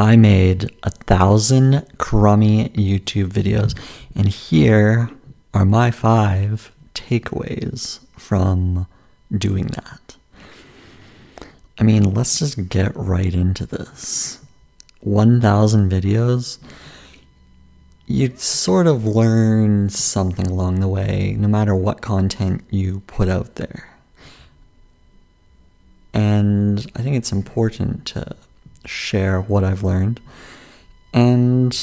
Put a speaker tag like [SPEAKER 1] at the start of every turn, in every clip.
[SPEAKER 1] I made a thousand crummy YouTube videos, and here are my five takeaways from doing that. I mean, let's just get right into this. 1,000 videos, you sort of learn something along the way, no matter what content you put out there. And I think it's important to share what I've learned. And,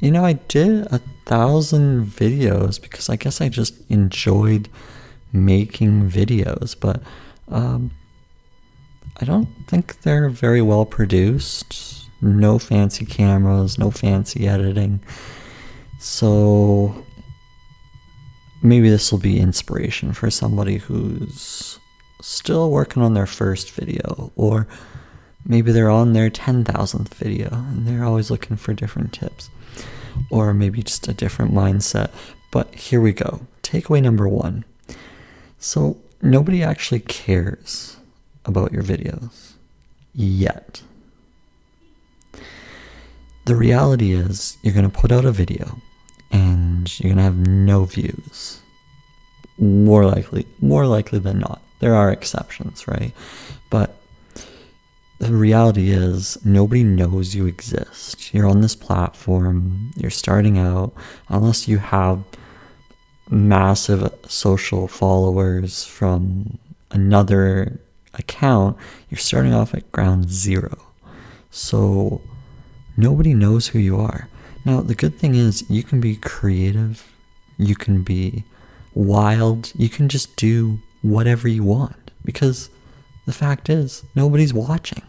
[SPEAKER 1] you know, I did a thousand videos because I guess I just enjoyed making videos, but um, I don't think they're very well produced. No fancy cameras, no fancy editing. So maybe this will be inspiration for somebody who's still working on their first video or maybe they're on their 10,000th video and they're always looking for different tips or maybe just a different mindset. But here we go. Takeaway number 1. So nobody actually cares about your videos yet. The reality is, you're going to put out a video and you're going to have no views. More likely, more likely than not. There are exceptions, right? But the reality is, nobody knows you exist. You're on this platform, you're starting out, unless you have massive social followers from another account, you're starting off at ground zero. So nobody knows who you are. Now, the good thing is you can be creative, you can be wild, you can just do whatever you want because the fact is nobody's watching.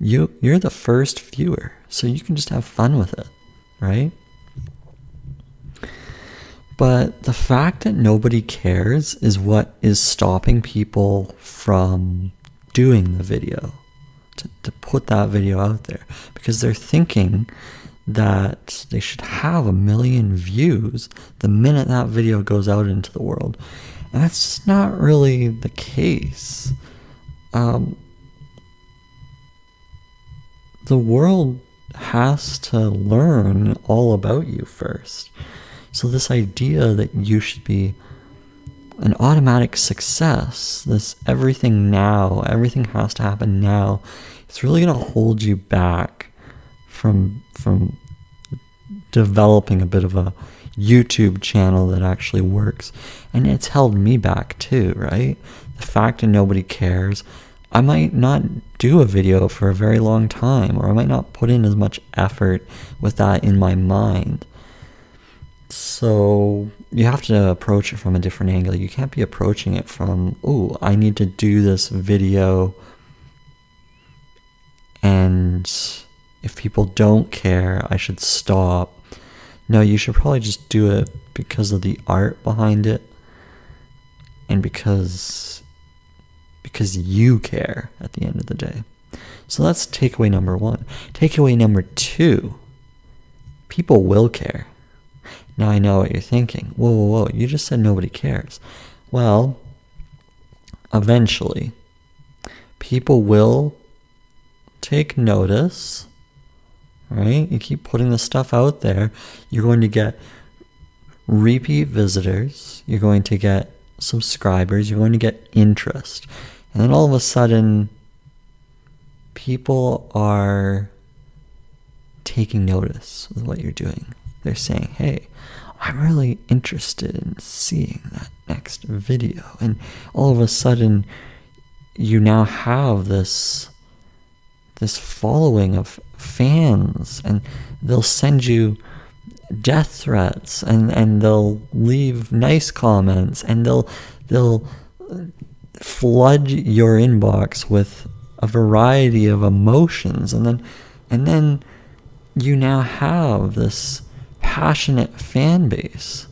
[SPEAKER 1] You you're the first viewer, so you can just have fun with it, right? But the fact that nobody cares is what is stopping people from doing the video, to, to put that video out there, because they're thinking that they should have a million views the minute that video goes out into the world. And that's not really the case. Um, the world has to learn all about you first. So, this idea that you should be an automatic success, this everything now, everything has to happen now, it's really going to hold you back from from developing a bit of a YouTube channel that actually works. And it's held me back too, right? The fact that nobody cares. I might not do a video for a very long time, or I might not put in as much effort with that in my mind. So you have to approach it from a different angle. You can't be approaching it from, oh, I need to do this video. And if people don't care, I should stop. No, you should probably just do it because of the art behind it and because because you care at the end of the day. So that's takeaway number 1. Takeaway number 2. People will care. Now I know what you're thinking. Whoa, whoa, whoa, you just said nobody cares. Well, eventually, people will take notice, right? You keep putting the stuff out there, you're going to get repeat visitors, you're going to get subscribers, you're going to get interest. And then all of a sudden, people are taking notice of what you're doing. They're saying, hey, I'm really interested in seeing that next video. And all of a sudden, you now have this this following of fans and they'll send you death threats and, and they'll leave nice comments and they'll they'll flood your inbox with a variety of emotions and then and then you now have this passionate fan base.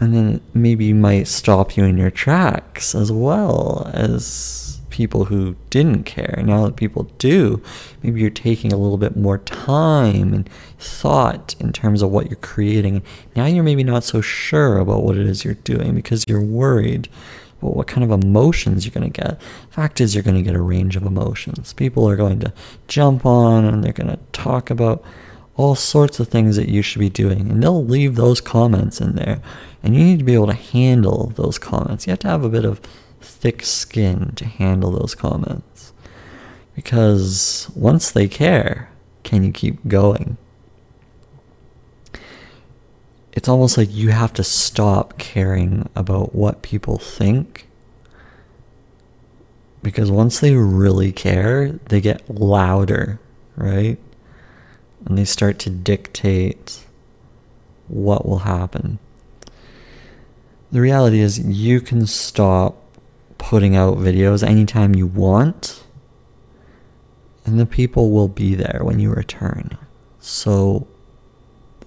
[SPEAKER 1] And then maybe might stop you in your tracks as well as people who didn't care. Now that people do, maybe you're taking a little bit more time and thought in terms of what you're creating. Now you're maybe not so sure about what it is you're doing because you're worried what kind of emotions you're going to get. Fact is, you're going to get a range of emotions. People are going to jump on and they're going to talk about all sorts of things that you should be doing, and they'll leave those comments in there. And you need to be able to handle those comments. You have to have a bit of thick skin to handle those comments. Because once they care, can you keep going? It's almost like you have to stop caring about what people think. Because once they really care, they get louder, right? And they start to dictate what will happen. The reality is, you can stop putting out videos anytime you want, and the people will be there when you return. So,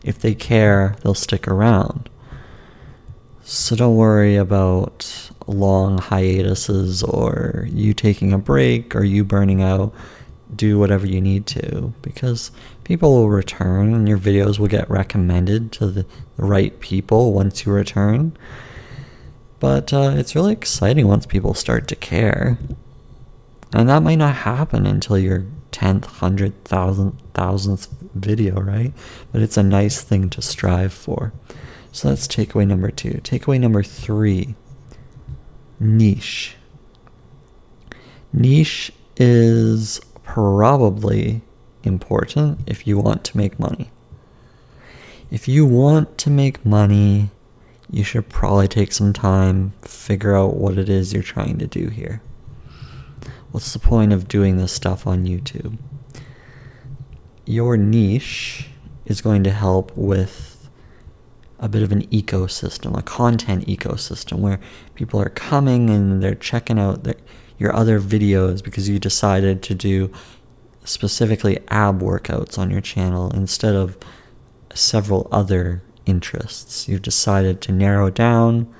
[SPEAKER 1] if they care, they'll stick around. So, don't worry about long hiatuses or you taking a break or you burning out. Do whatever you need to because people will return and your videos will get recommended to the, right people once you return. But uh, it's really exciting once people start to care. And that might not happen until your 10th, 100th, 1000th, 1000th video, right? But it's a nice thing to strive for. So that's takeaway number two. Takeaway number three niche. Niche is probably important if you want to make money. If you want to make money, you should probably take some time, figure out what it is you're trying to do here. What's the point of doing this stuff on YouTube? Your niche is going to help with a bit of an ecosystem, a content ecosystem where people are coming and they're checking out the, your other videos because you decided to do specifically ab workouts on your channel instead of several other interests. You've decided to narrow down,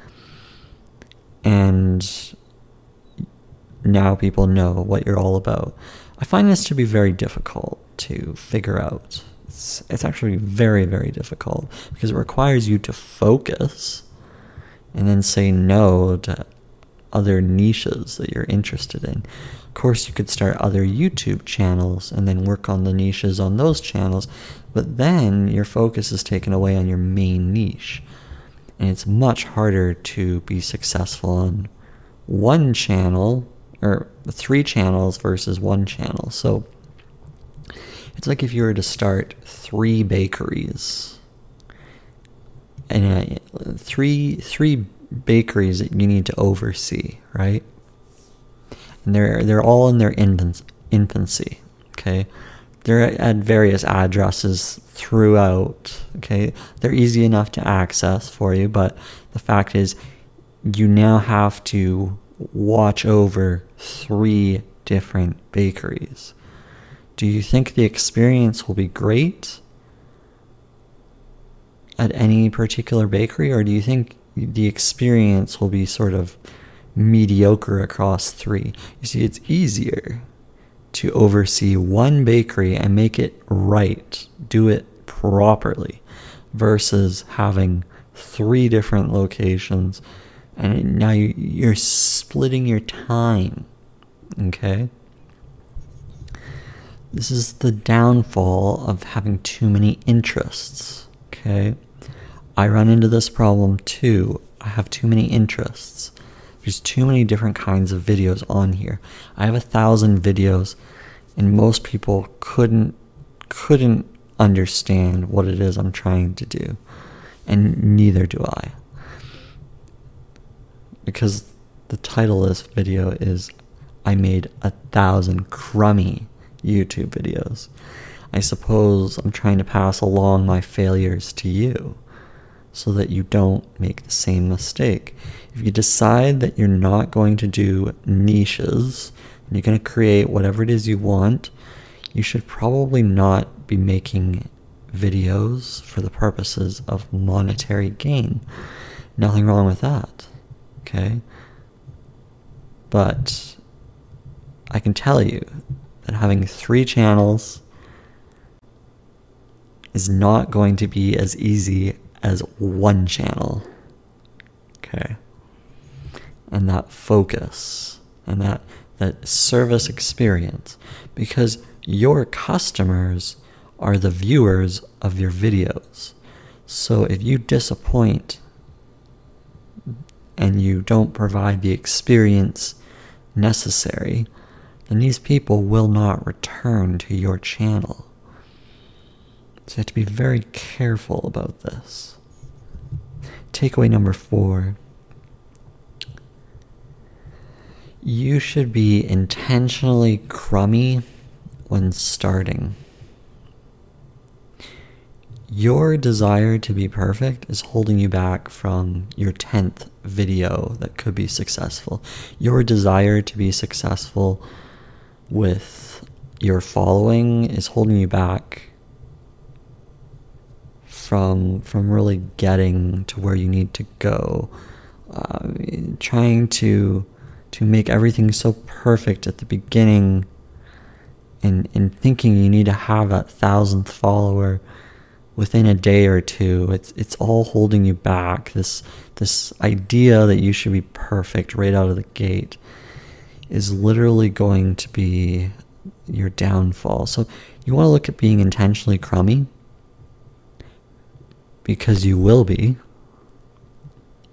[SPEAKER 1] and now people know what you're all about. I find this to be very difficult to figure out. It's, it's actually very, very difficult because it requires you to focus and then say no to other niches that you're interested in Of course, you could start other YouTube channels and then work on the niches on those channels, but then your focus is taken away on your main niche. And it's much harder to be successful on one channel or three channels versus one channel. So it's like if you were to start three bakeries and uh, three three bakeries that you need to oversee, right? and they're they're all in their infancy. Okay, they're at various addresses throughout. Okay, they're easy enough to access for you, but the fact is, you now have to watch over three different bakeries. Do you think the experience will be great at any particular bakery, or do you think the experience will be sort of mediocre across three. You see, it's easier to oversee one bakery and make it right, do it properly, versus having three different locations and now you're splitting your time. Okay? This is the downfall of having too many interests. Okay? I run into this problem too. I have too many interests. There's too many different kinds of videos on here. I have a thousand videos, and most people couldn't couldn't understand what it is I'm trying to do, and neither do I. Because the title of this video is I made a thousand crummy YouTube videos. I suppose I'm trying to pass along my failures to you so that you don't make the same mistake. If you decide that you're not going to do niches and you're going to create whatever it is you want, you should probably not be making videos for the purposes of monetary gain. Nothing wrong with that. Okay? But I can tell you that having three channels is not going to be as easy as one channel. Okay. and that focus and that that service experience because your customers are the viewers of your videos. So if you disappoint and you don't provide the experience necessary, then these people will not return to your channel. So you have to be very careful about this. Takeaway number four you should be intentionally crummy when starting. Your desire to be perfect is holding you back from your 10th video that could be successful. Your desire to be successful with your following is holding you back from from really getting to where you need to go. Uh, trying to to make everything so perfect at the beginning and, and thinking you need to have that thousandth follower within a day or two. It's it's all holding you back. This this idea that you should be perfect right out of the gate is literally going to be your downfall. So you want to look at being intentionally crummy because you will be.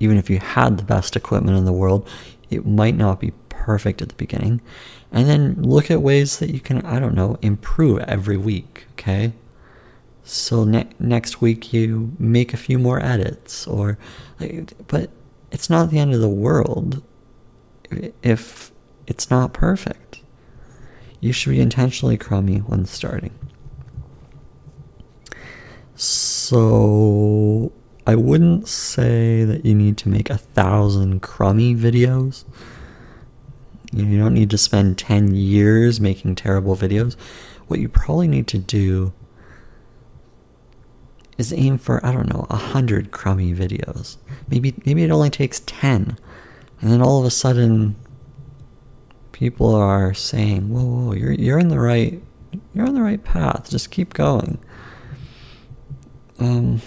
[SPEAKER 1] Even if you had the best equipment in the world, it might not be perfect at the beginning. And then look at ways that you can, I don't know, improve every week, okay? So ne- next week you make a few more edits or but it's not the end of the world if it's not perfect. You should be intentionally crummy when starting. So I wouldn't say that you need to make a thousand crummy videos. You don't need to spend 10 years making terrible videos. What you probably need to do is aim for, I don't know, a hundred crummy videos. Maybe maybe it only takes 10. And then all of a sudden people are saying, whoa, whoa, you're you're in the right you're on the right path. Just keep going. Um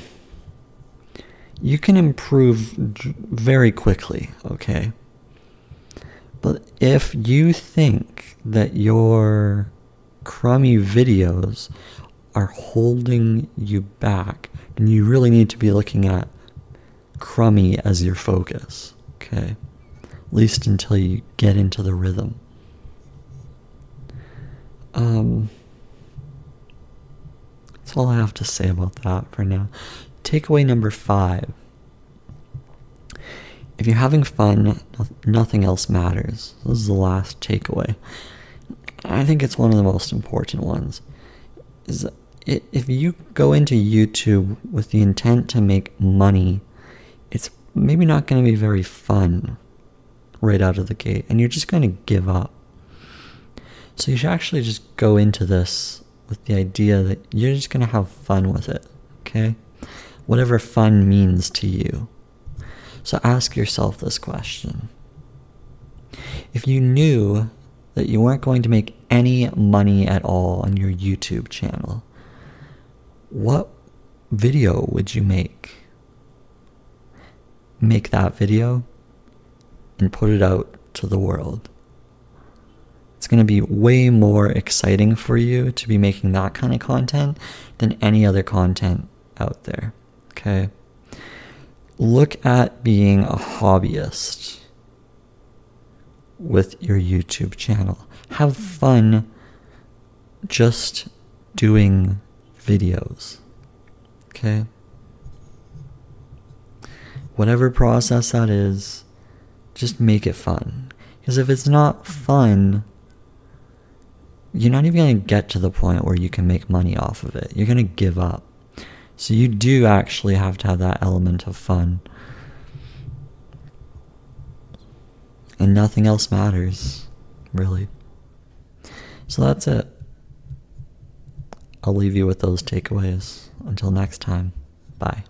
[SPEAKER 1] you can improve very quickly, okay? But if you think that your crummy videos are holding you back, and you really need to be looking at crummy as your focus, okay? At least until you get into the rhythm. Um, that's all I have to say about that for now. Takeaway number five. If you're having fun, nothing else matters. This is the last takeaway. I think it's one of the most important ones. Is if you go into YouTube with the intent to make money, it's maybe not going to be very fun right out of the gate, and you're just going to give up. So you should actually just go into this with the idea that you're just going to have fun with it, okay? whatever fun means to you. So ask yourself this question. If you knew that you weren't going to make any money at all on your YouTube channel, what video would you make? Make that video and put it out to the world. It's going to be way more exciting for you to be making that kind of content than any other content out there. Okay. Look at being a hobbyist with your YouTube channel. Have fun just doing videos. Okay? Whatever process that is, just make it fun. Because if it's not fun, you're not even going to get to the point where you can make money off of it. You're going to give up. So you do actually have to have that element of fun. And nothing else matters, really. So that's it. I'll leave you with those takeaways. Until next time, bye.